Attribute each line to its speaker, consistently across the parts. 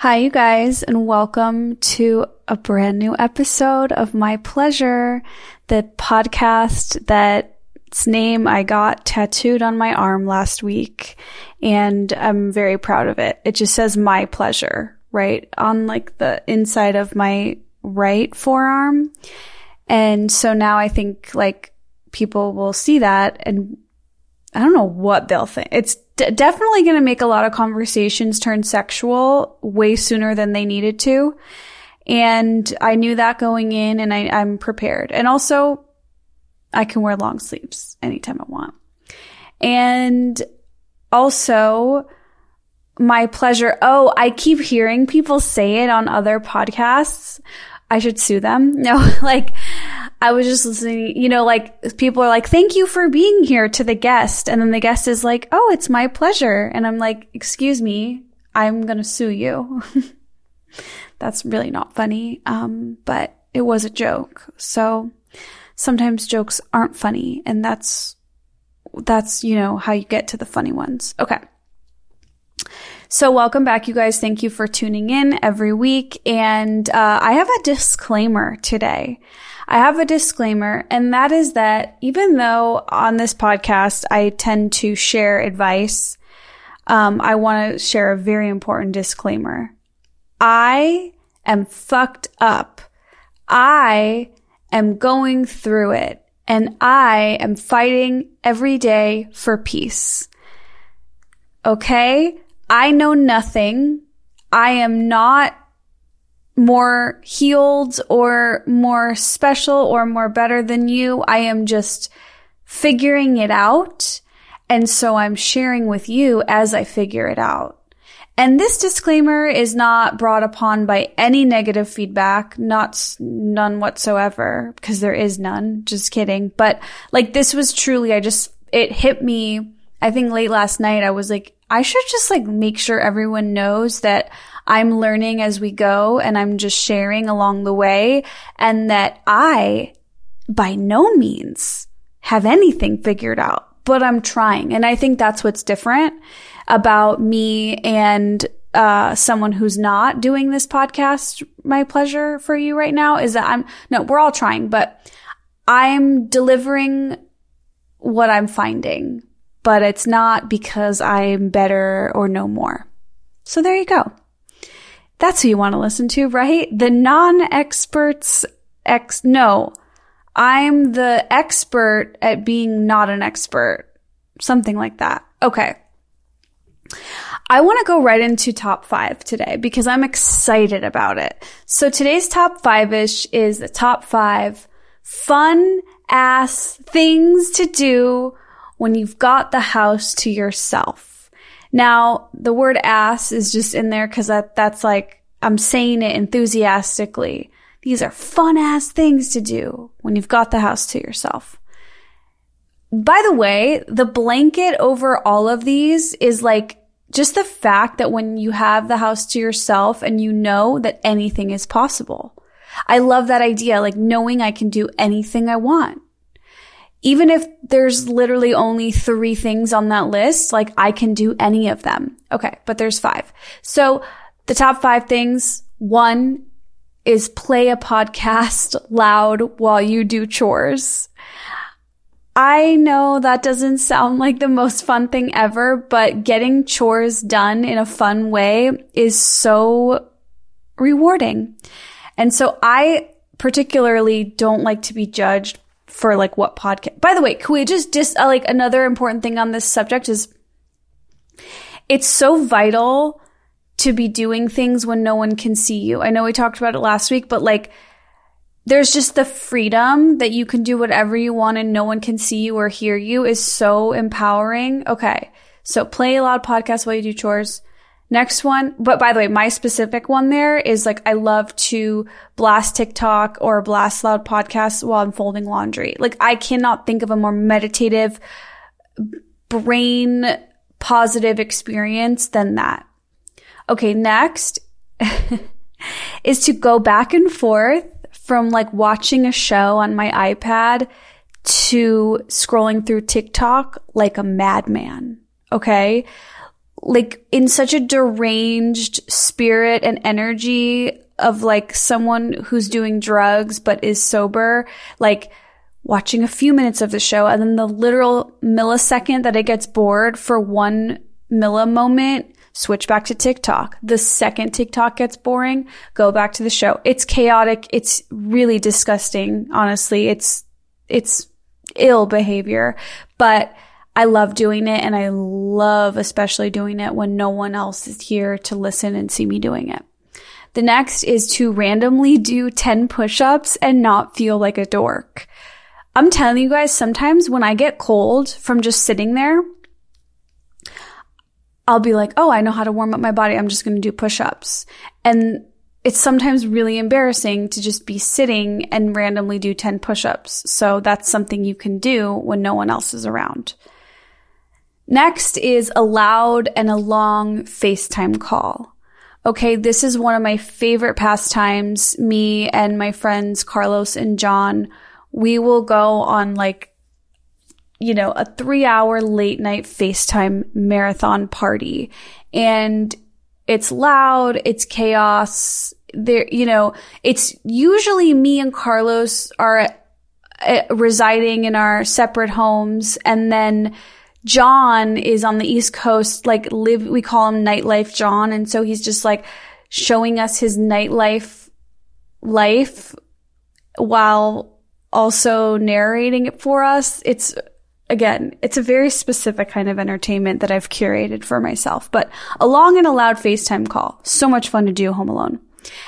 Speaker 1: Hi, you guys, and welcome to a brand new episode of My Pleasure, the podcast that's name I got tattooed on my arm last week, and I'm very proud of it. It just says My Pleasure, right? On like the inside of my right forearm. And so now I think like people will see that and I don't know what they'll think. It's d- definitely going to make a lot of conversations turn sexual way sooner than they needed to. And I knew that going in and I, I'm prepared. And also I can wear long sleeves anytime I want. And also my pleasure. Oh, I keep hearing people say it on other podcasts. I should sue them. No, like I was just listening, you know, like people are like, thank you for being here to the guest. And then the guest is like, oh, it's my pleasure. And I'm like, excuse me, I'm going to sue you. That's really not funny. Um, but it was a joke. So sometimes jokes aren't funny. And that's, that's, you know, how you get to the funny ones. Okay. So welcome back, you guys. Thank you for tuning in every week. And, uh, I have a disclaimer today. I have a disclaimer, and that is that even though on this podcast I tend to share advice, um, I want to share a very important disclaimer. I am fucked up. I am going through it and I am fighting every day for peace. Okay? I know nothing. I am not more healed or more special or more better than you. I am just figuring it out. And so I'm sharing with you as I figure it out. And this disclaimer is not brought upon by any negative feedback, not none whatsoever, because there is none. Just kidding. But like this was truly, I just, it hit me. I think late last night, I was like, I should just like make sure everyone knows that I'm learning as we go and I'm just sharing along the way and that I by no means have anything figured out, but I'm trying. And I think that's what's different about me and uh, someone who's not doing this podcast, my pleasure for you right now is that I'm, no, we're all trying, but I'm delivering what I'm finding but it's not because I'm better or know more. So there you go. That's who you want to listen to, right? The non-experts ex, no, I'm the expert at being not an expert. Something like that. Okay. I want to go right into top five today because I'm excited about it. So today's top five ish is the top five fun ass things to do when you've got the house to yourself. Now, the word ass is just in there because that, that's like, I'm saying it enthusiastically. These are fun ass things to do when you've got the house to yourself. By the way, the blanket over all of these is like just the fact that when you have the house to yourself and you know that anything is possible. I love that idea, like knowing I can do anything I want even if there's literally only three things on that list, like I can do any of them. Okay. But there's five. So the top five things, one is play a podcast loud while you do chores. I know that doesn't sound like the most fun thing ever, but getting chores done in a fun way is so rewarding. And so I particularly don't like to be judged for like what podcast. By the way, can we just dis uh, like another important thing on this subject is it's so vital to be doing things when no one can see you. I know we talked about it last week, but like there's just the freedom that you can do whatever you want and no one can see you or hear you is so empowering. Okay. So play a loud podcast while you do chores. Next one, but by the way, my specific one there is like I love to blast TikTok or blast loud podcasts while I'm folding laundry. Like I cannot think of a more meditative, brain positive experience than that. Okay, next is to go back and forth from like watching a show on my iPad to scrolling through TikTok like a madman. Okay like in such a deranged spirit and energy of like someone who's doing drugs but is sober, like watching a few minutes of the show and then the literal millisecond that it gets bored for one milli moment, switch back to TikTok. The second TikTok gets boring, go back to the show. It's chaotic. It's really disgusting. Honestly, it's, it's ill behavior, but I love doing it and I love especially doing it when no one else is here to listen and see me doing it. The next is to randomly do 10 push-ups and not feel like a dork. I'm telling you guys, sometimes when I get cold from just sitting there, I'll be like, oh, I know how to warm up my body. I'm just going to do push-ups. And it's sometimes really embarrassing to just be sitting and randomly do 10 push-ups. So that's something you can do when no one else is around. Next is a loud and a long FaceTime call. Okay, this is one of my favorite pastimes. Me and my friends Carlos and John, we will go on like, you know, a three hour late night FaceTime marathon party. And it's loud, it's chaos. There, you know, it's usually me and Carlos are uh, residing in our separate homes and then John is on the East Coast, like live, we call him nightlife John. And so he's just like showing us his nightlife life while also narrating it for us. It's again, it's a very specific kind of entertainment that I've curated for myself, but a long and a loud FaceTime call. So much fun to do home alone.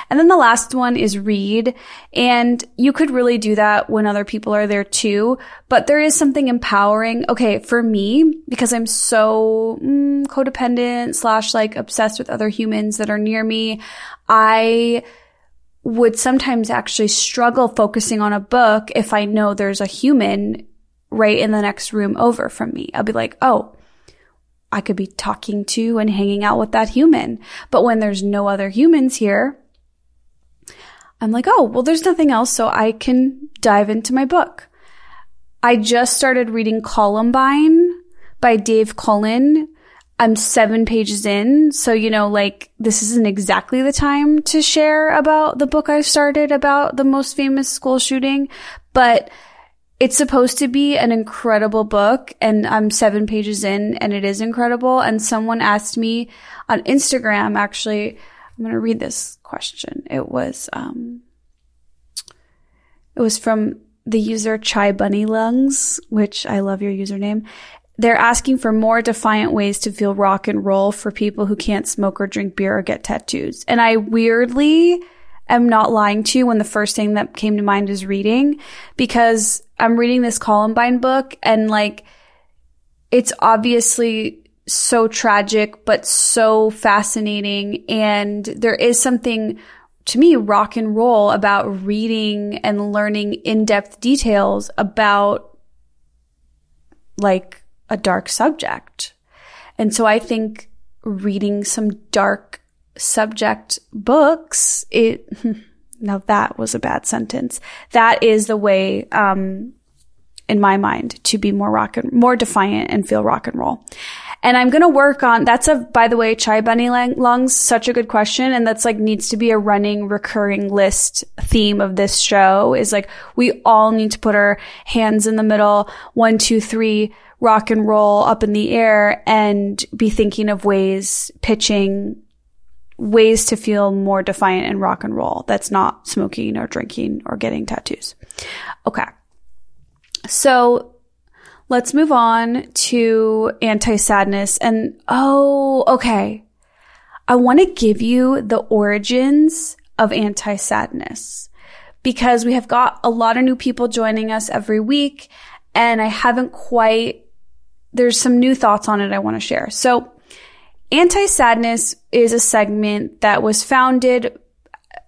Speaker 1: And then the last one is read. And you could really do that when other people are there too. But there is something empowering. Okay. For me, because I'm so mm, codependent slash like obsessed with other humans that are near me, I would sometimes actually struggle focusing on a book if I know there's a human right in the next room over from me. I'll be like, oh, I could be talking to and hanging out with that human. But when there's no other humans here, I'm like, oh, well, there's nothing else, so I can dive into my book. I just started reading Columbine by Dave Cullen. I'm seven pages in. So, you know, like this isn't exactly the time to share about the book I started about the most famous school shooting, but it's supposed to be an incredible book and I'm seven pages in and it is incredible. And someone asked me on Instagram, actually, I'm going to read this question. It was, um, it was from the user Chai Bunny Lungs, which I love your username. They're asking for more defiant ways to feel rock and roll for people who can't smoke or drink beer or get tattoos. And I weirdly am not lying to you when the first thing that came to mind is reading because I'm reading this Columbine book and like, it's obviously so tragic, but so fascinating. And there is something to me rock and roll about reading and learning in depth details about like a dark subject. And so I think reading some dark subject books, it, now that was a bad sentence. That is the way, um, in my mind to be more rock and more defiant and feel rock and roll. And I'm going to work on, that's a, by the way, Chai Bunny Lungs, such a good question. And that's like needs to be a running, recurring list theme of this show is like, we all need to put our hands in the middle. One, two, three, rock and roll up in the air and be thinking of ways, pitching ways to feel more defiant and rock and roll. That's not smoking or drinking or getting tattoos. Okay. So Let's move on to anti sadness. And oh, okay. I want to give you the origins of anti sadness because we have got a lot of new people joining us every week and I haven't quite, there's some new thoughts on it I want to share. So anti sadness is a segment that was founded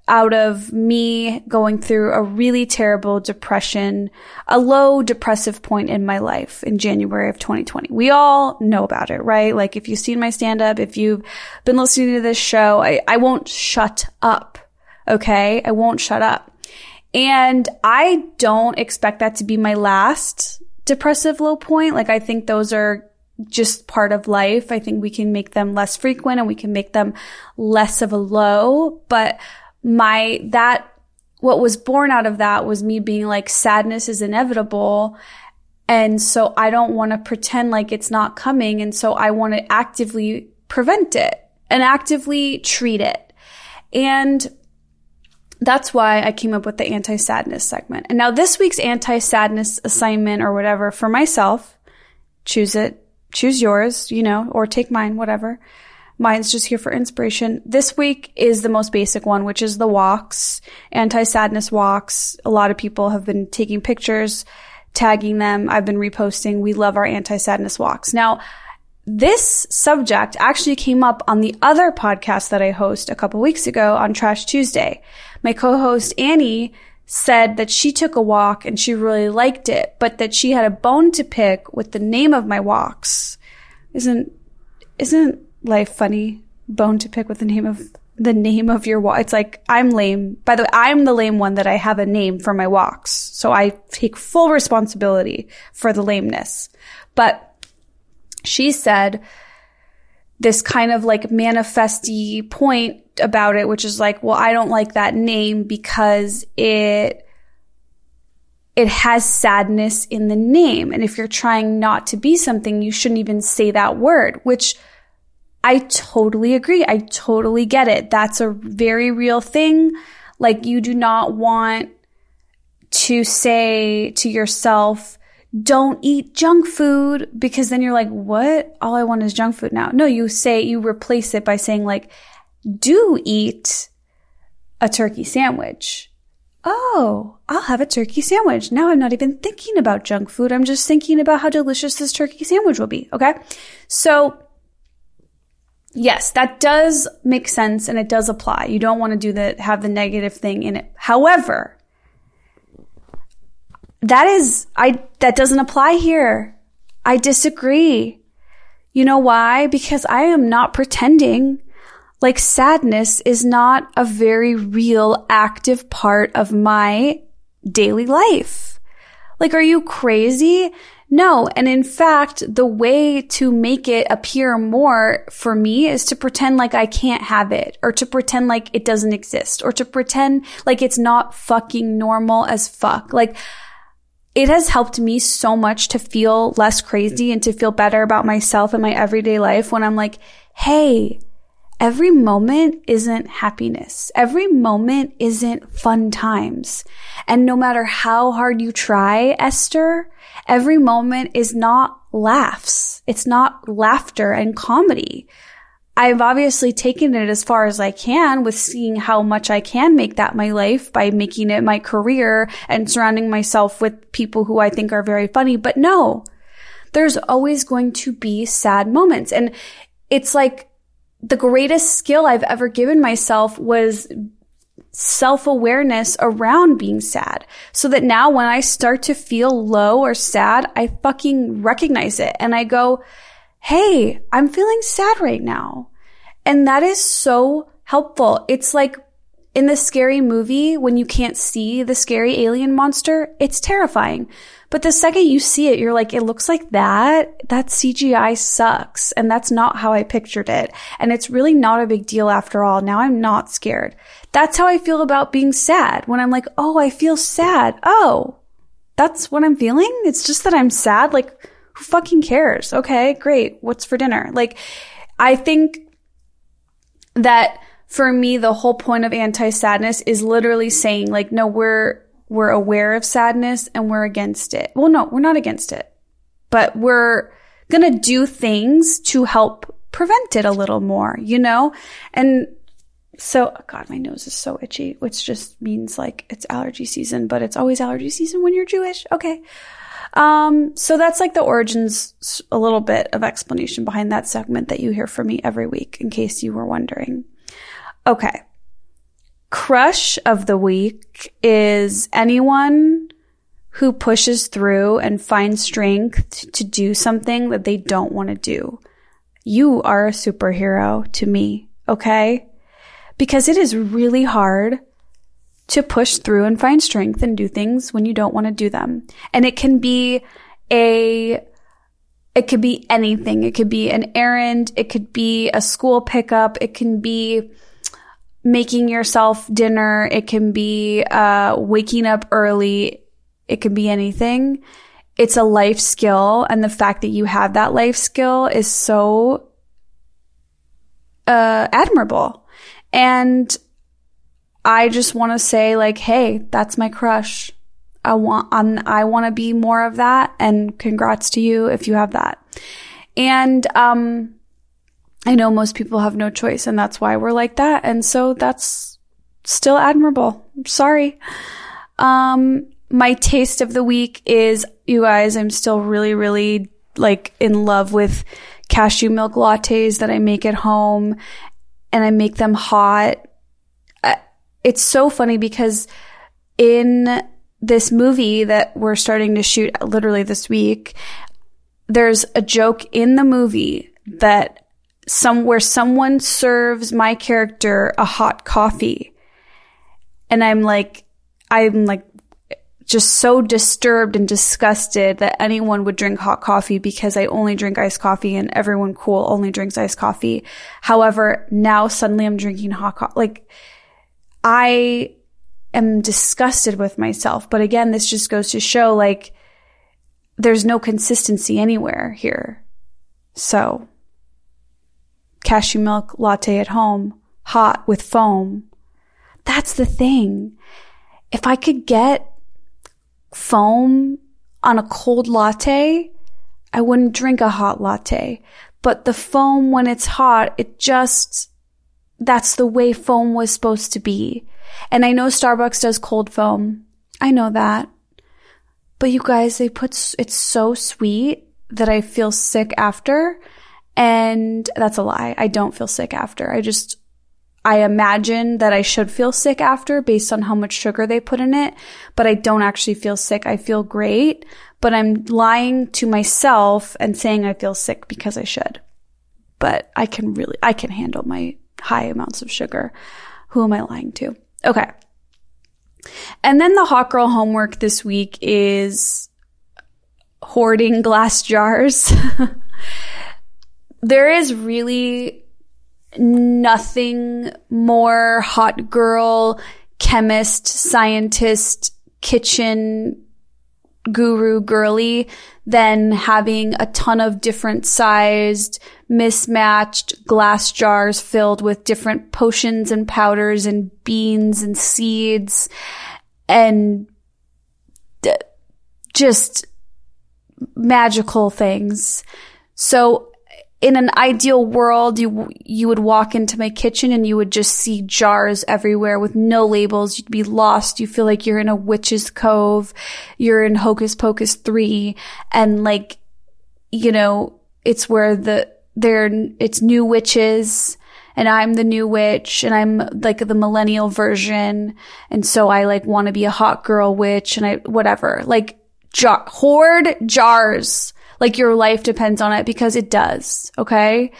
Speaker 1: out of me going through a really terrible depression, a low depressive point in my life in January of 2020. We all know about it, right? Like if you've seen my stand up, if you've been listening to this show, I, I won't shut up. Okay. I won't shut up. And I don't expect that to be my last depressive low point. Like I think those are just part of life. I think we can make them less frequent and we can make them less of a low. But my, that, what was born out of that was me being like, sadness is inevitable. And so I don't want to pretend like it's not coming. And so I want to actively prevent it and actively treat it. And that's why I came up with the anti sadness segment. And now this week's anti sadness assignment or whatever for myself, choose it, choose yours, you know, or take mine, whatever. Mine's just here for inspiration. This week is the most basic one, which is the walks, anti sadness walks. A lot of people have been taking pictures, tagging them. I've been reposting. We love our anti sadness walks. Now, this subject actually came up on the other podcast that I host a couple weeks ago on Trash Tuesday. My co-host Annie said that she took a walk and she really liked it, but that she had a bone to pick with the name of my walks. Isn't, isn't life funny? Bone to pick with the name of the name of your walk. It's like, I'm lame. By the way, I'm the lame one that I have a name for my walks. So I take full responsibility for the lameness. But she said this kind of like manifesty point about it, which is like, well, I don't like that name because it, it has sadness in the name. And if you're trying not to be something, you shouldn't even say that word, which I totally agree. I totally get it. That's a very real thing. Like you do not want to say to yourself, don't eat junk food because then you're like, what? All I want is junk food now. No, you say, you replace it by saying like, do eat a turkey sandwich. Oh, I'll have a turkey sandwich. Now I'm not even thinking about junk food. I'm just thinking about how delicious this turkey sandwich will be. Okay. So yes, that does make sense and it does apply. You don't want to do the, have the negative thing in it. However, that is, I, that doesn't apply here. I disagree. You know why? Because I am not pretending like sadness is not a very real active part of my daily life. Like, are you crazy? No. And in fact, the way to make it appear more for me is to pretend like I can't have it or to pretend like it doesn't exist or to pretend like it's not fucking normal as fuck. Like, it has helped me so much to feel less crazy and to feel better about myself and my everyday life when I'm like, Hey, every moment isn't happiness. Every moment isn't fun times. And no matter how hard you try, Esther, every moment is not laughs. It's not laughter and comedy. I've obviously taken it as far as I can with seeing how much I can make that my life by making it my career and surrounding myself with people who I think are very funny. But no, there's always going to be sad moments. And it's like the greatest skill I've ever given myself was self awareness around being sad. So that now when I start to feel low or sad, I fucking recognize it and I go, Hey, I'm feeling sad right now. And that is so helpful. It's like in the scary movie when you can't see the scary alien monster, it's terrifying. But the second you see it, you're like, it looks like that. That CGI sucks. And that's not how I pictured it. And it's really not a big deal after all. Now I'm not scared. That's how I feel about being sad. When I'm like, oh, I feel sad. Oh, that's what I'm feeling. It's just that I'm sad. Like, who fucking cares? Okay, great. What's for dinner? Like, I think that for me, the whole point of anti sadness is literally saying like, no, we're, we're aware of sadness and we're against it. Well, no, we're not against it, but we're going to do things to help prevent it a little more, you know? And so, oh God, my nose is so itchy, which just means like it's allergy season, but it's always allergy season when you're Jewish. Okay. Um, so that's like the origins, a little bit of explanation behind that segment that you hear from me every week, in case you were wondering. Okay. Crush of the week is anyone who pushes through and finds strength to do something that they don't want to do. You are a superhero to me, okay? Because it is really hard to push through and find strength and do things when you don't want to do them. And it can be a it could be anything. It could be an errand. It could be a school pickup. It can be making yourself dinner. It can be uh, waking up early. It can be anything. It's a life skill. And the fact that you have that life skill is so uh, admirable. And I just want to say like, hey, that's my crush. I want, I'm, I want to be more of that. And congrats to you if you have that. And, um, I know most people have no choice and that's why we're like that. And so that's still admirable. sorry. Um, my taste of the week is you guys, I'm still really, really like in love with cashew milk lattes that I make at home and I make them hot. It's so funny because in this movie that we're starting to shoot literally this week, there's a joke in the movie that some where someone serves my character a hot coffee. And I'm like, I'm like just so disturbed and disgusted that anyone would drink hot coffee because I only drink iced coffee and everyone cool only drinks iced coffee. However, now suddenly I'm drinking hot coffee. Like, I am disgusted with myself. But again, this just goes to show like there's no consistency anywhere here. So cashew milk latte at home, hot with foam. That's the thing. If I could get foam on a cold latte, I wouldn't drink a hot latte. But the foam, when it's hot, it just, that's the way foam was supposed to be. And I know Starbucks does cold foam. I know that. But you guys, they put, it's so sweet that I feel sick after. And that's a lie. I don't feel sick after. I just, I imagine that I should feel sick after based on how much sugar they put in it, but I don't actually feel sick. I feel great, but I'm lying to myself and saying I feel sick because I should. But I can really, I can handle my high amounts of sugar. Who am I lying to? Okay. And then the hot girl homework this week is hoarding glass jars. there is really nothing more hot girl, chemist, scientist, kitchen guru girly than having a ton of different sized, mismatched glass jars filled with different potions and powders and beans and seeds and d- just magical things. So in an ideal world, you, you would walk into my kitchen and you would just see jars everywhere with no labels. You'd be lost. You feel like you're in a witch's cove. You're in Hocus Pocus 3 and like, you know, it's where the, there, it's new witches and I'm the new witch and I'm like the millennial version. And so I like want to be a hot girl witch and I, whatever, like jar, hoard jars like your life depends on it because it does. Okay.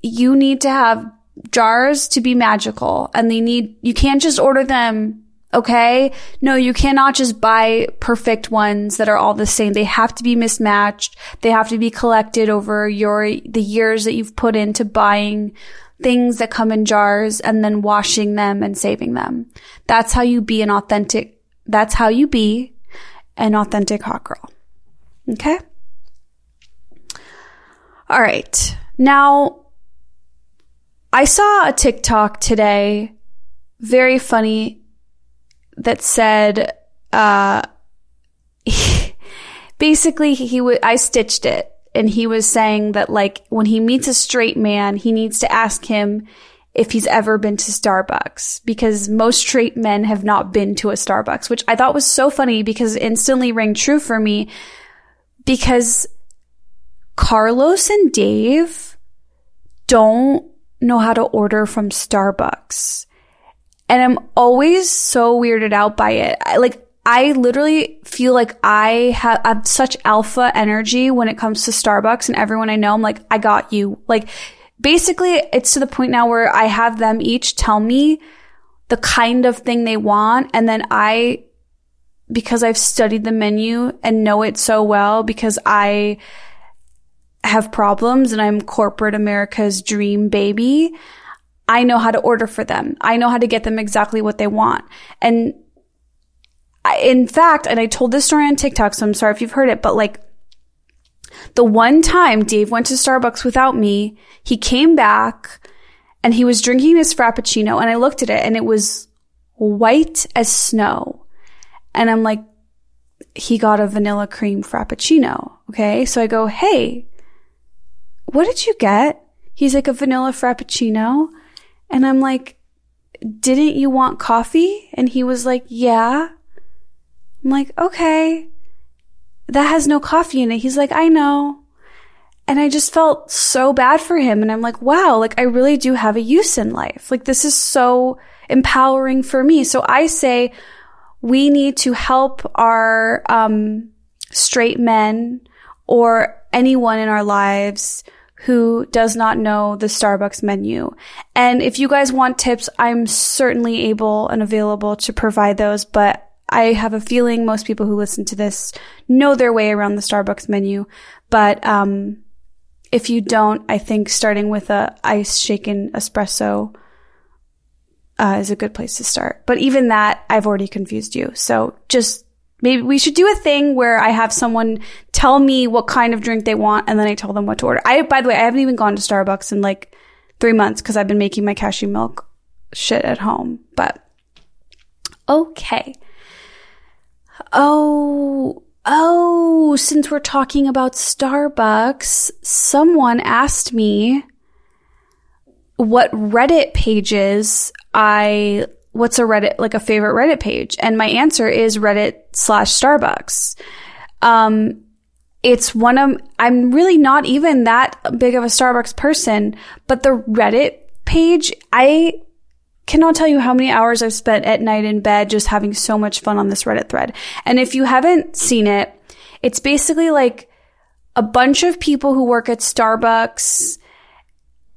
Speaker 1: You need to have jars to be magical and they need, you can't just order them. Okay. No, you cannot just buy perfect ones that are all the same. They have to be mismatched. They have to be collected over your, the years that you've put into buying things that come in jars and then washing them and saving them. That's how you be an authentic, that's how you be an authentic hot girl. Okay. All right. Now, I saw a TikTok today, very funny, that said, uh, basically he would, I stitched it and he was saying that like when he meets a straight man, he needs to ask him if he's ever been to Starbucks because most straight men have not been to a Starbucks, which I thought was so funny because it instantly rang true for me because Carlos and Dave don't know how to order from Starbucks. And I'm always so weirded out by it. I, like, I literally feel like I have, I have such alpha energy when it comes to Starbucks and everyone I know. I'm like, I got you. Like, basically, it's to the point now where I have them each tell me the kind of thing they want. And then I, because I've studied the menu and know it so well, because I have problems and I'm corporate America's dream baby, I know how to order for them. I know how to get them exactly what they want. And I, in fact, and I told this story on TikTok, so I'm sorry if you've heard it, but like the one time Dave went to Starbucks without me, he came back and he was drinking his Frappuccino and I looked at it and it was white as snow. And I'm like, he got a vanilla cream Frappuccino. Okay. So I go, Hey, what did you get? He's like a vanilla Frappuccino. And I'm like, didn't you want coffee? And he was like, yeah. I'm like, okay. That has no coffee in it. He's like, I know. And I just felt so bad for him. And I'm like, wow, like I really do have a use in life. Like this is so empowering for me. So I say we need to help our, um, straight men or anyone in our lives who does not know the Starbucks menu. And if you guys want tips, I'm certainly able and available to provide those, but I have a feeling most people who listen to this know their way around the Starbucks menu. But, um, if you don't, I think starting with a ice shaken espresso uh, is a good place to start. But even that, I've already confused you. So just maybe we should do a thing where I have someone tell me what kind of drink they want and then I tell them what to order. I, by the way, I haven't even gone to Starbucks in like three months because I've been making my cashew milk shit at home. But okay. Oh, Oh, since we're talking about Starbucks, someone asked me what Reddit pages I, what's a Reddit, like a favorite Reddit page? And my answer is Reddit slash Starbucks. Um, it's one of, I'm really not even that big of a Starbucks person, but the Reddit page, I cannot tell you how many hours I've spent at night in bed just having so much fun on this Reddit thread. And if you haven't seen it, it's basically like a bunch of people who work at Starbucks.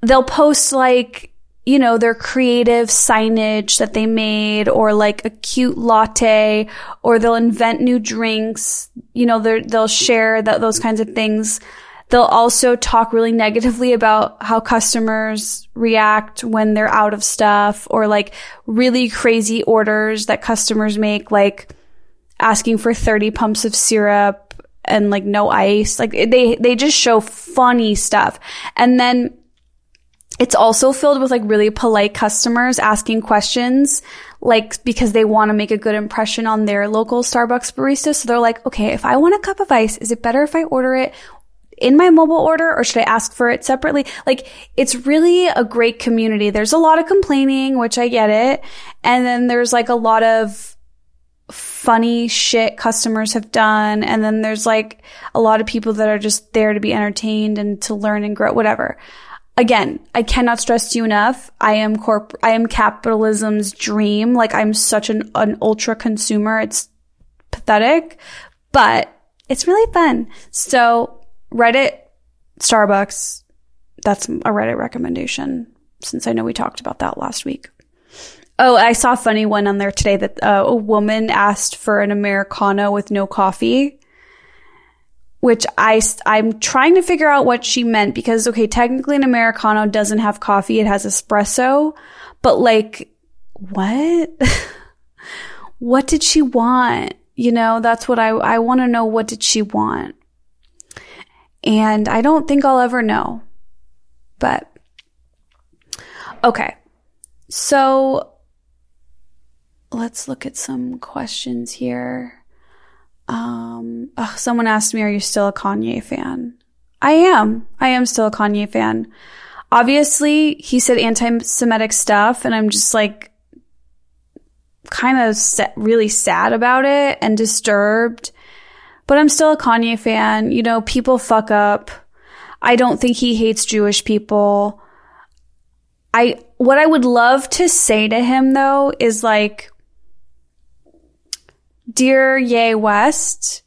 Speaker 1: They'll post like, you know, their creative signage that they made or like a cute latte or they'll invent new drinks. You know, they'll share that, those kinds of things. They'll also talk really negatively about how customers react when they're out of stuff or like really crazy orders that customers make, like asking for 30 pumps of syrup and like no ice. Like they, they just show funny stuff. And then it's also filled with like really polite customers asking questions, like because they want to make a good impression on their local Starbucks barista. So they're like, okay, if I want a cup of ice, is it better if I order it in my mobile order or should I ask for it separately? Like it's really a great community. There's a lot of complaining, which I get it. And then there's like a lot of funny shit customers have done. And then there's like a lot of people that are just there to be entertained and to learn and grow, whatever. Again, I cannot stress you enough. I am corp, I am capitalism's dream. Like I'm such an, an ultra consumer. It's pathetic, but it's really fun. So Reddit, Starbucks. That's a Reddit recommendation since I know we talked about that last week. Oh, I saw a funny one on there today that uh, a woman asked for an Americano with no coffee, which I, I'm trying to figure out what she meant because, okay, technically an Americano doesn't have coffee. It has espresso, but like, what? what did she want? You know, that's what I, I want to know. What did she want? And I don't think I'll ever know. But okay. So let's look at some questions here. Um, oh, someone asked me, are you still a Kanye fan? I am. I am still a Kanye fan. Obviously, he said anti-Semitic stuff and I'm just like kind of really sad about it and disturbed but I'm still a Kanye fan. You know, people fuck up. I don't think he hates Jewish people. I, what I would love to say to him though is like, Dear Ye West,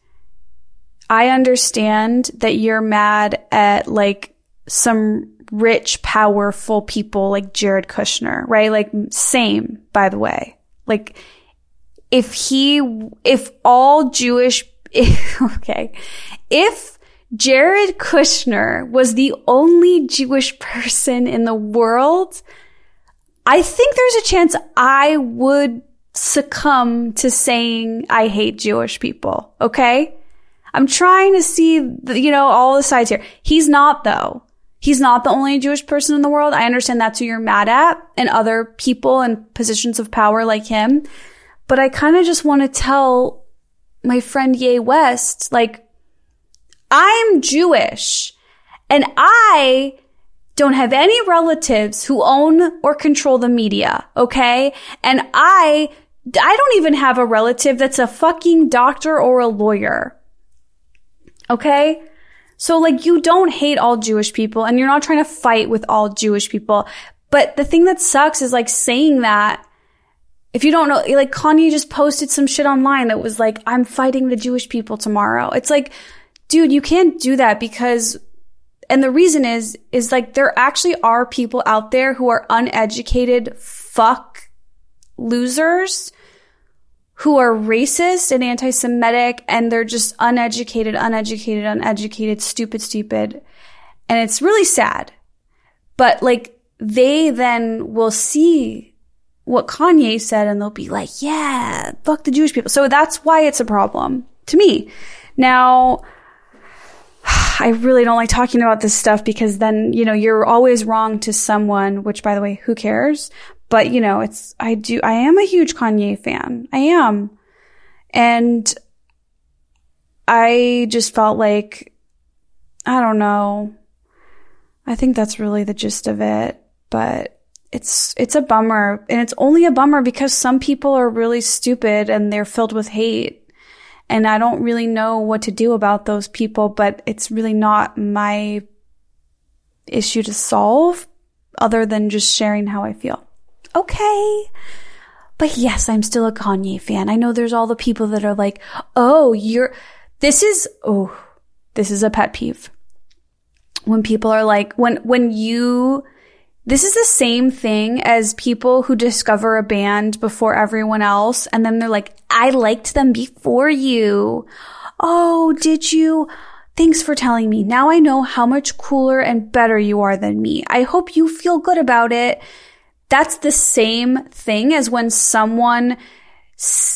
Speaker 1: I understand that you're mad at like some rich, powerful people like Jared Kushner, right? Like, same, by the way. Like, if he, if all Jewish okay. If Jared Kushner was the only Jewish person in the world, I think there's a chance I would succumb to saying I hate Jewish people. Okay. I'm trying to see, the, you know, all the sides here. He's not though. He's not the only Jewish person in the world. I understand that's who you're mad at and other people in positions of power like him. But I kind of just want to tell my friend Ye West, like, I'm Jewish and I don't have any relatives who own or control the media. Okay. And I, I don't even have a relative that's a fucking doctor or a lawyer. Okay. So like you don't hate all Jewish people and you're not trying to fight with all Jewish people. But the thing that sucks is like saying that if you don't know, like Kanye just posted some shit online that was like, I'm fighting the Jewish people tomorrow. It's like, dude, you can't do that because, and the reason is, is like there actually are people out there who are uneducated fuck losers who are racist and anti-Semitic and they're just uneducated, uneducated, uneducated, stupid, stupid. And it's really sad. But like they then will see what Kanye said and they'll be like, yeah, fuck the Jewish people. So that's why it's a problem to me. Now, I really don't like talking about this stuff because then, you know, you're always wrong to someone, which by the way, who cares? But, you know, it's, I do, I am a huge Kanye fan. I am. And I just felt like, I don't know. I think that's really the gist of it. But it's, it's a bummer. And it's only a bummer because some people are really stupid and they're filled with hate. And I don't really know what to do about those people, but it's really not my issue to solve other than just sharing how I feel okay. But yes, I'm still a Kanye fan. I know there's all the people that are like, oh, you're, this is, oh, this is a pet peeve. When people are like, when, when you, this is the same thing as people who discover a band before everyone else. And then they're like, I liked them before you. Oh, did you? Thanks for telling me. Now I know how much cooler and better you are than me. I hope you feel good about it that's the same thing as when someone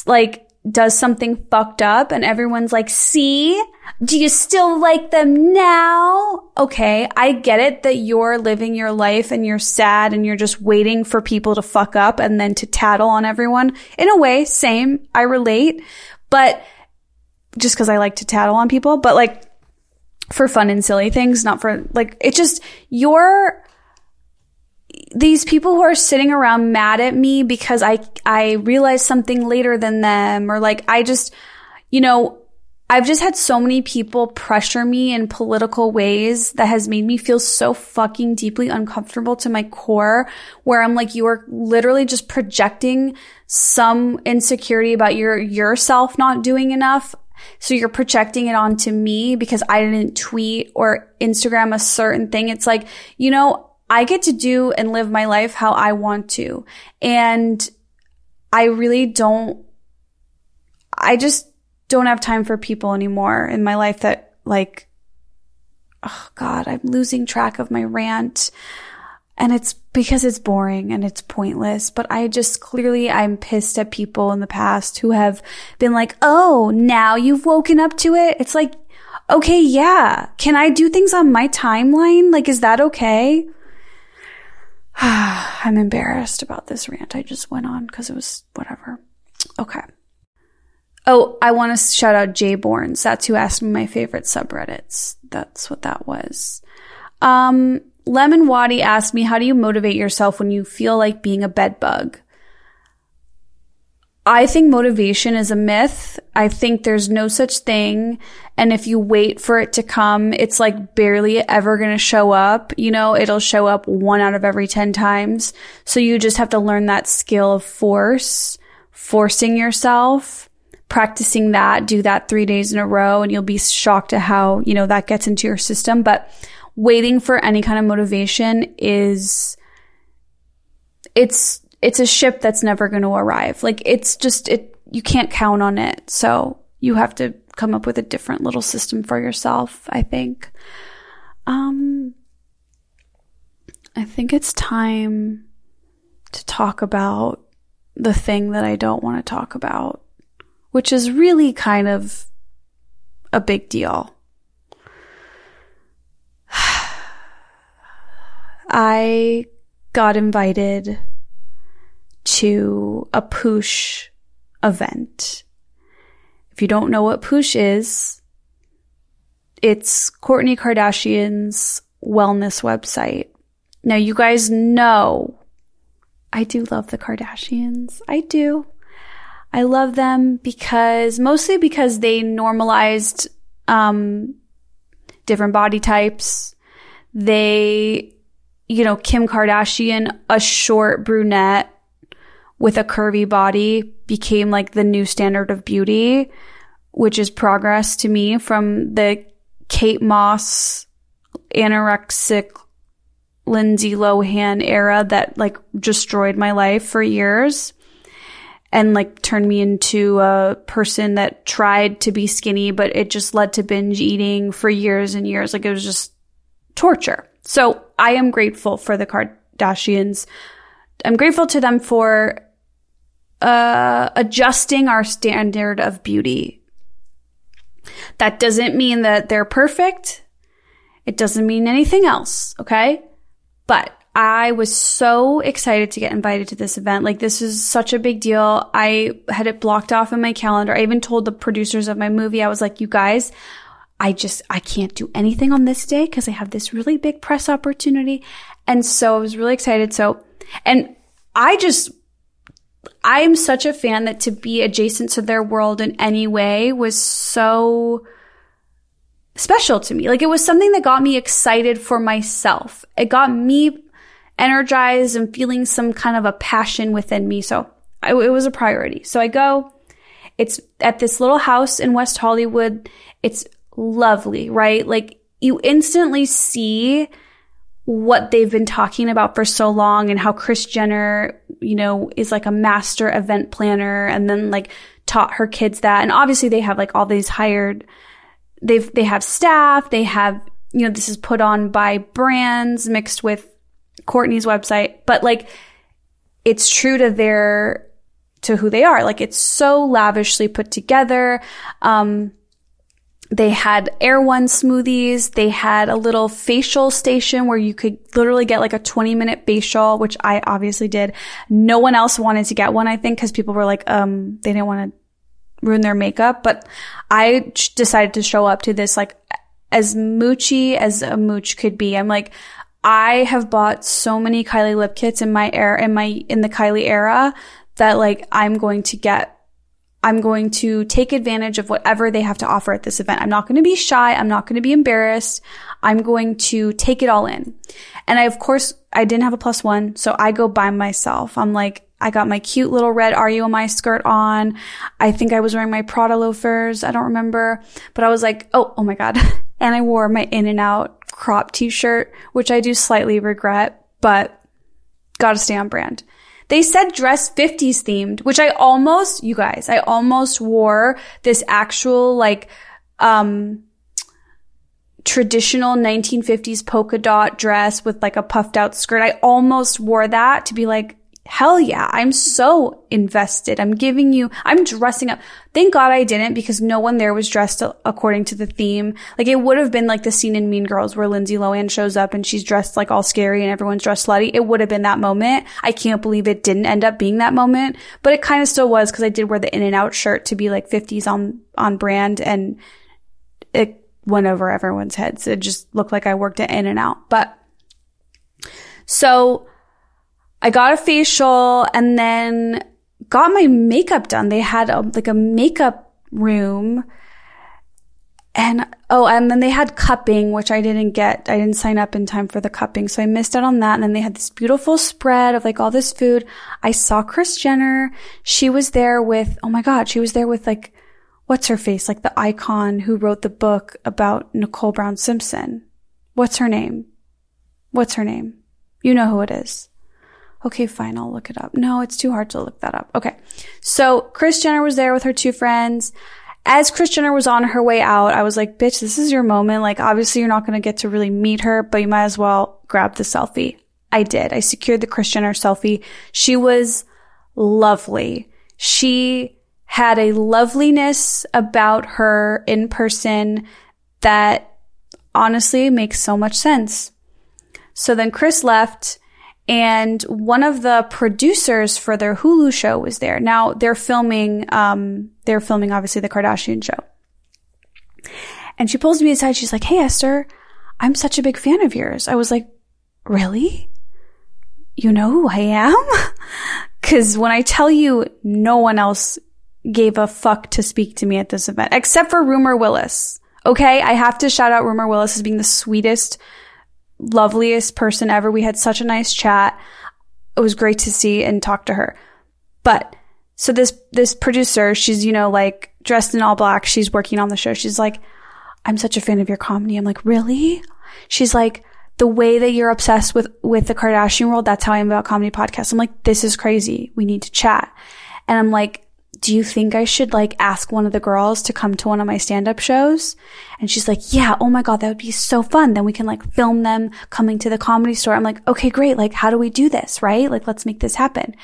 Speaker 1: like does something fucked up and everyone's like, see, do you still like them now? Okay. I get it that you're living your life and you're sad and you're just waiting for people to fuck up and then to tattle on everyone. In a way, same. I relate, but just cause I like to tattle on people, but like for fun and silly things, not for like, it just, you're, these people who are sitting around mad at me because I, I realized something later than them or like I just, you know, I've just had so many people pressure me in political ways that has made me feel so fucking deeply uncomfortable to my core where I'm like, you are literally just projecting some insecurity about your, yourself not doing enough. So you're projecting it onto me because I didn't tweet or Instagram a certain thing. It's like, you know, I get to do and live my life how I want to. And I really don't, I just don't have time for people anymore in my life that like, oh God, I'm losing track of my rant. And it's because it's boring and it's pointless. But I just clearly, I'm pissed at people in the past who have been like, oh, now you've woken up to it. It's like, okay, yeah. Can I do things on my timeline? Like, is that okay? I'm embarrassed about this rant I just went on because it was whatever. Okay. Oh, I want to shout out Jay Borns. That's who asked me my favorite subreddits. That's what that was. Um, Lemon Waddy asked me, how do you motivate yourself when you feel like being a bedbug? I think motivation is a myth. I think there's no such thing. And if you wait for it to come, it's like barely ever going to show up. You know, it'll show up one out of every 10 times. So you just have to learn that skill of force, forcing yourself, practicing that, do that three days in a row and you'll be shocked at how, you know, that gets into your system. But waiting for any kind of motivation is, it's, it's a ship that's never going to arrive. Like it's just, it, you can't count on it. So you have to come up with a different little system for yourself, I think. Um, I think it's time to talk about the thing that I don't want to talk about, which is really kind of a big deal. I got invited to a poosh event. If you don't know what poosh is, it's Kourtney Kardashian's wellness website. Now you guys know I do love the Kardashians. I do. I love them because mostly because they normalized um, different body types. They, you know, Kim Kardashian, a short brunette with a curvy body became like the new standard of beauty, which is progress to me from the Kate Moss anorexic Lindsay Lohan era that like destroyed my life for years and like turned me into a person that tried to be skinny, but it just led to binge eating for years and years. Like it was just torture. So I am grateful for the Kardashians. I'm grateful to them for uh, adjusting our standard of beauty. That doesn't mean that they're perfect. It doesn't mean anything else. Okay. But I was so excited to get invited to this event. Like this is such a big deal. I had it blocked off in my calendar. I even told the producers of my movie, I was like, you guys, I just, I can't do anything on this day because I have this really big press opportunity. And so I was really excited. So, and I just, I'm such a fan that to be adjacent to their world in any way was so special to me. Like it was something that got me excited for myself. It got me energized and feeling some kind of a passion within me. So I, it was a priority. So I go, it's at this little house in West Hollywood. It's lovely, right? Like you instantly see what they've been talking about for so long and how Kris Jenner, you know, is like a master event planner and then like taught her kids that. And obviously they have like all these hired they've they have staff, they have you know this is put on by brands mixed with Kourtney's website, but like it's true to their to who they are. Like it's so lavishly put together. Um, they had Erewhon smoothies. They had a little facial station where you could literally get like a 20 minute facial, which I obviously did. No one else wanted to get one, I think, because people were like, um, they didn't want to ruin their makeup. But I decided to show up to this like as moochy as a mooch could be. I'm like, I have bought so many Kylie lip kits in my era, in my, in the Kylie era that like I'm going to get I'm going to take advantage of whatever they have to offer at this event. I'm not going to be shy. I'm not going to be embarrassed. I'm going to take it all in. And I, of course, I didn't have a plus one. So I go by myself. I'm like, I got my cute little red My skirt on. I think I was wearing my Prada loafers. I don't remember, but I was like, oh, oh my God. and I wore my In-N-Out crop t-shirt, which I do slightly regret, but gotta stay on brand. They said dress 50s themed, which I almost, you guys, I almost wore this actual like, um, traditional 1950s polka dot dress with like a puffed out skirt. I almost wore that to be like, hell yeah, I'm so invested. I'm giving you, I'm dressing up. Thank God I didn't because no one there was dressed according to the theme. Like it would have been like the scene in Mean Girls where Lindsay Lohan shows up and she's dressed like all scary and everyone's dressed slutty. It would have been that moment. I can't believe it didn't end up being that moment, but it kind of still was because I did wear the In-N-Out shirt to be like 50s on, on brand and it went over everyone's heads. It just looked like I worked it in and out, but so I got a facial and then got my makeup done. They had a, like a makeup room and oh, and then they had cupping, which I didn't get. I didn't sign up in time for the cupping. So I missed out on that. And then they had this beautiful spread of like all this food. I saw Kris Jenner. She was there with, oh my God, she was there with like, what's her face? Like the icon who wrote the book about Nicole Brown Simpson. What's her name? What's her name? You know who it is. Okay, fine. I'll look it up. No, it's too hard to look that up. Okay. So Kris Jenner was there with her two friends as Kris Jenner was on her way out, I was like, bitch, this is your moment. Like, obviously you're not going to get to really meet her, but you might as well grab the selfie. I did. I secured the Kris Jenner selfie. She was lovely. She had a loveliness about her in person that honestly makes so much sense. So then Kris left and one of the producers for their Hulu show was there. Now they're filming, um, they're filming obviously the Kardashian show. And she pulls me aside. She's like, Hey, Esther, I'm such a big fan of yours. I was like, really? You know who I am? Cause when I tell you no one else gave a fuck to speak to me at this event, except for Rumor Willis. Okay. I have to shout out Rumor Willis as being the sweetest, loveliest person ever. We had such a nice chat. It was great to see and talk to her. But so this, this producer, she's, you know, like dressed in all black. She's working on the show. She's like, I'm such a fan of your comedy. I'm like, really? She's like, the way that you're obsessed with, with the Kardashian world, that's how I am about comedy podcasts. I'm like, this is crazy. We need to chat. And I'm like, do you think I should like ask one of the girls to come to one of my stand up shows? And she's like, yeah, oh my God, that would be so fun. Then we can like film them coming to the comedy store. I'm like, okay, great. Like, how do we do this? Right? Like, let's make this happen.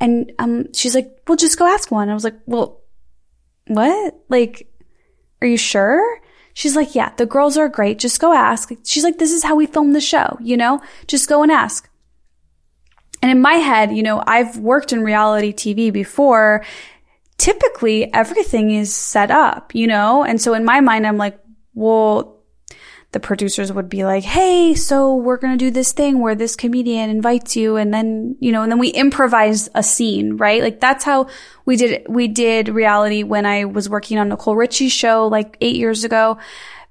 Speaker 1: And, um, she's like, well, just go ask one. I was like, well, what? Like, are you sure? She's like, yeah, the girls are great. Just go ask. She's like, this is how we film the show, you know? Just go and ask. And in my head, you know, I've worked in reality TV before typically everything is set up, you know? And so in my mind, I'm like, well, the producers would be like, Hey, so we're going to do this thing where this comedian invites you. And then, you know, and then we improvise a scene, right? Like that's how we did, we did reality when I was working on Nicole Richie's show like eight years ago,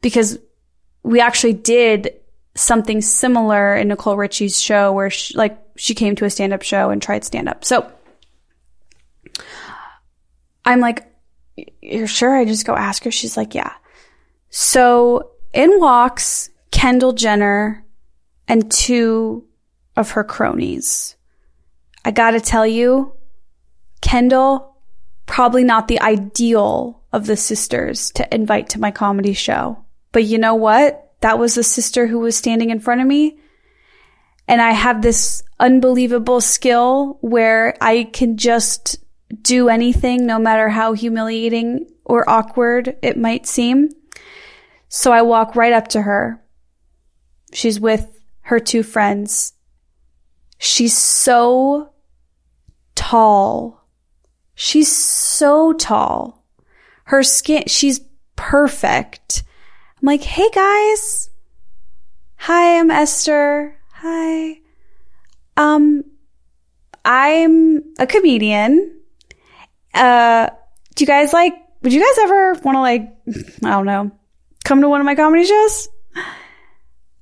Speaker 1: because we actually did something similar in Nicole Richie's show where she, like she came to a stand up show and tried stand up. So I'm like, you're sure? I just go ask her. She's like, yeah. So in walks Kendall Jenner and two of her cronies. I gotta tell you, Kendall, probably not the ideal of the sisters to invite to my comedy show. But you know what? That was the sister who was standing in front of me. And I have this unbelievable skill where I can just do anything, no matter how humiliating or awkward it might seem. So I walk right up to her. She's with her two friends. She's so tall. She's so tall. Her skin, she's perfect. I'm like, hey guys. Hi, I'm Esther. Hi. Um, I'm a comedian uh, do you guys like, would you guys ever want to like, I don't know, come to one of my comedy shows?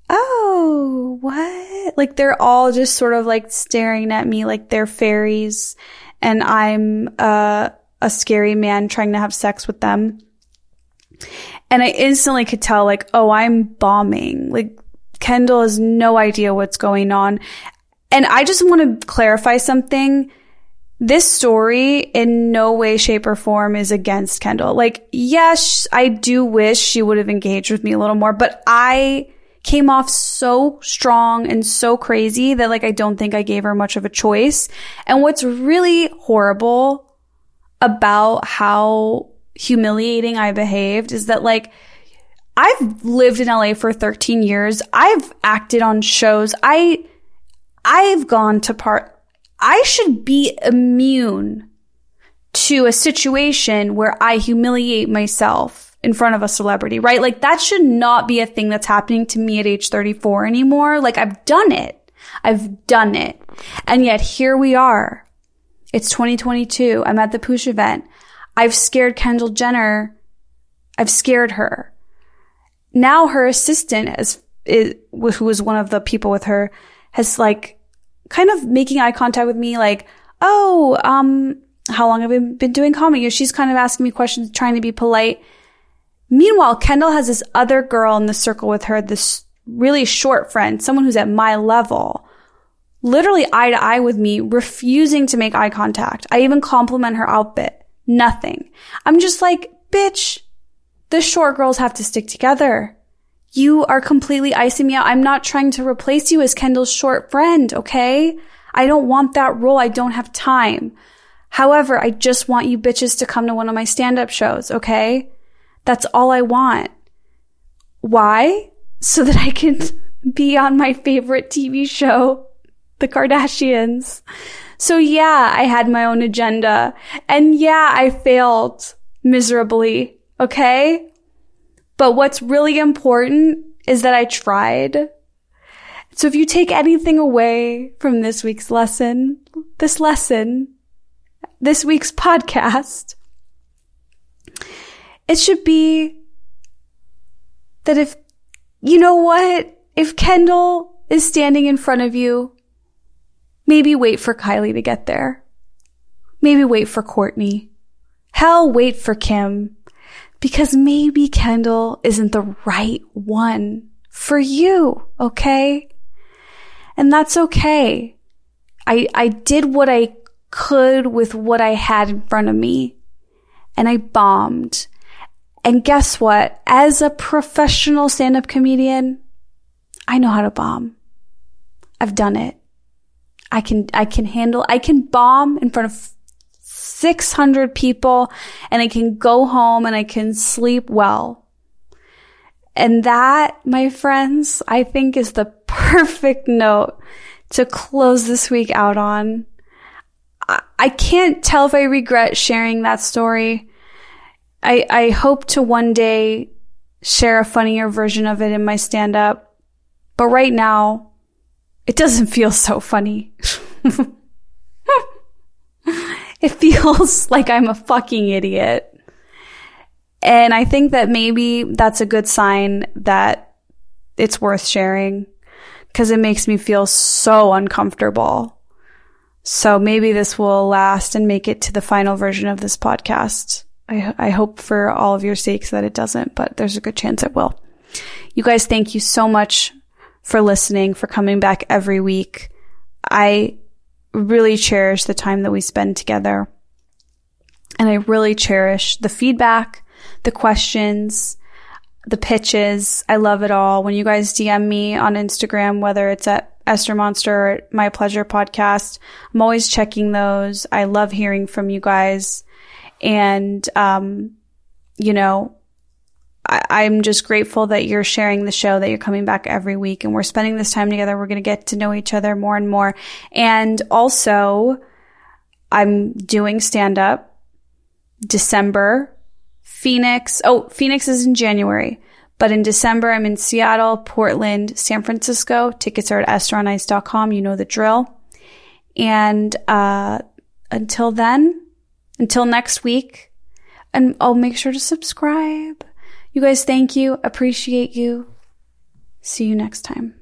Speaker 1: Oh, what? Like they're all just sort of like staring at me like they're fairies and I'm, uh, a scary man trying to have sex with them. And I instantly could tell like, oh, I'm bombing. Like Kendall has no idea what's going on. And I just want to clarify something this story in no way, shape, or form is against Kendall. Like, yes, I do wish she would have engaged with me a little more, but I came off so strong and so crazy that like I don't think I gave her much of a choice. And what's really horrible about how humiliating I behaved is that like I've lived in LA for 13 years. I've acted on shows. I I've gone to part I should be immune to a situation where I humiliate myself in front of a celebrity, right? Like that should not be a thing that's happening to me at age 34 anymore. Like I've done it. I've done it. And yet here we are. It's 2022. I'm at the Poosh event. I've scared Kendall Jenner. I've scared her. Now her assistant is, is who was one of the people with her has like kind of making eye contact with me, like, oh, um, how long have we been doing comedy? She's kind of asking me questions, trying to be polite. Meanwhile, Kendall has this other girl in the circle with her, this really short friend, someone who's at my level, literally eye to eye with me, refusing to make eye contact. I even compliment her outfit. Nothing. I'm just like, bitch, the short girls have to stick together. You are completely icing me out. I'm not trying to replace you as Kendall's short friend, okay? I don't want that role. I don't have time. However, I just want you bitches to come to one of my stand up shows, okay? That's all I want. Why? So that I can be on my favorite TV show, The Kardashians. So yeah, I had my own agenda. And yeah, I failed miserably. Okay. But what's really important is that I tried. So if you take anything away from this week's lesson, this lesson, this week's podcast, it should be that if, you know what? If Kendall is standing in front of you, maybe wait for Kylie to get there. Maybe wait for Kourtney. Hell, wait for Kim. Because maybe Kendall isn't the right one for you, okay? And that's okay. I, I did what I could with what I had in front of me and I bombed. And guess what? As a professional stand-up comedian, I know how to bomb. I've done it. I can, I can handle, I can bomb in front of 600 people and I can go home and I can sleep well. And that, my friends, I think is the perfect note to close this week out on. I can't tell if I regret sharing that story. I, I hope to one day share a funnier version of it in my stand up. But right now, it doesn't feel so funny. it feels like I'm a fucking idiot. And I think that maybe that's a good sign that it's worth sharing because it makes me feel so uncomfortable. So maybe this will last and make it to the final version of this podcast. I, I hope for all of your sakes that it doesn't, but there's a good chance it will. You guys, thank you so much for listening, for coming back every week. I really cherish the time that we spend together. And I really cherish the feedback, the questions, the pitches. I love it all. When you guys DM me on Instagram, whether it's at Esther Monster or My Pleasure podcast, I'm always checking those. I love hearing from you guys. And, um, you know, I, am just grateful that you're sharing the show, that you're coming back every week and we're spending this time together. We're going to get to know each other more and more. And also, I'm doing stand up December, Phoenix. Oh, Phoenix is in January. But in December, I'm in Seattle, Portland, San Francisco. Tickets are at EstherOnIce.com. You know the drill. And, uh, until then, until next week, and I'll make sure to subscribe. You guys, thank you. Appreciate you. See you next time.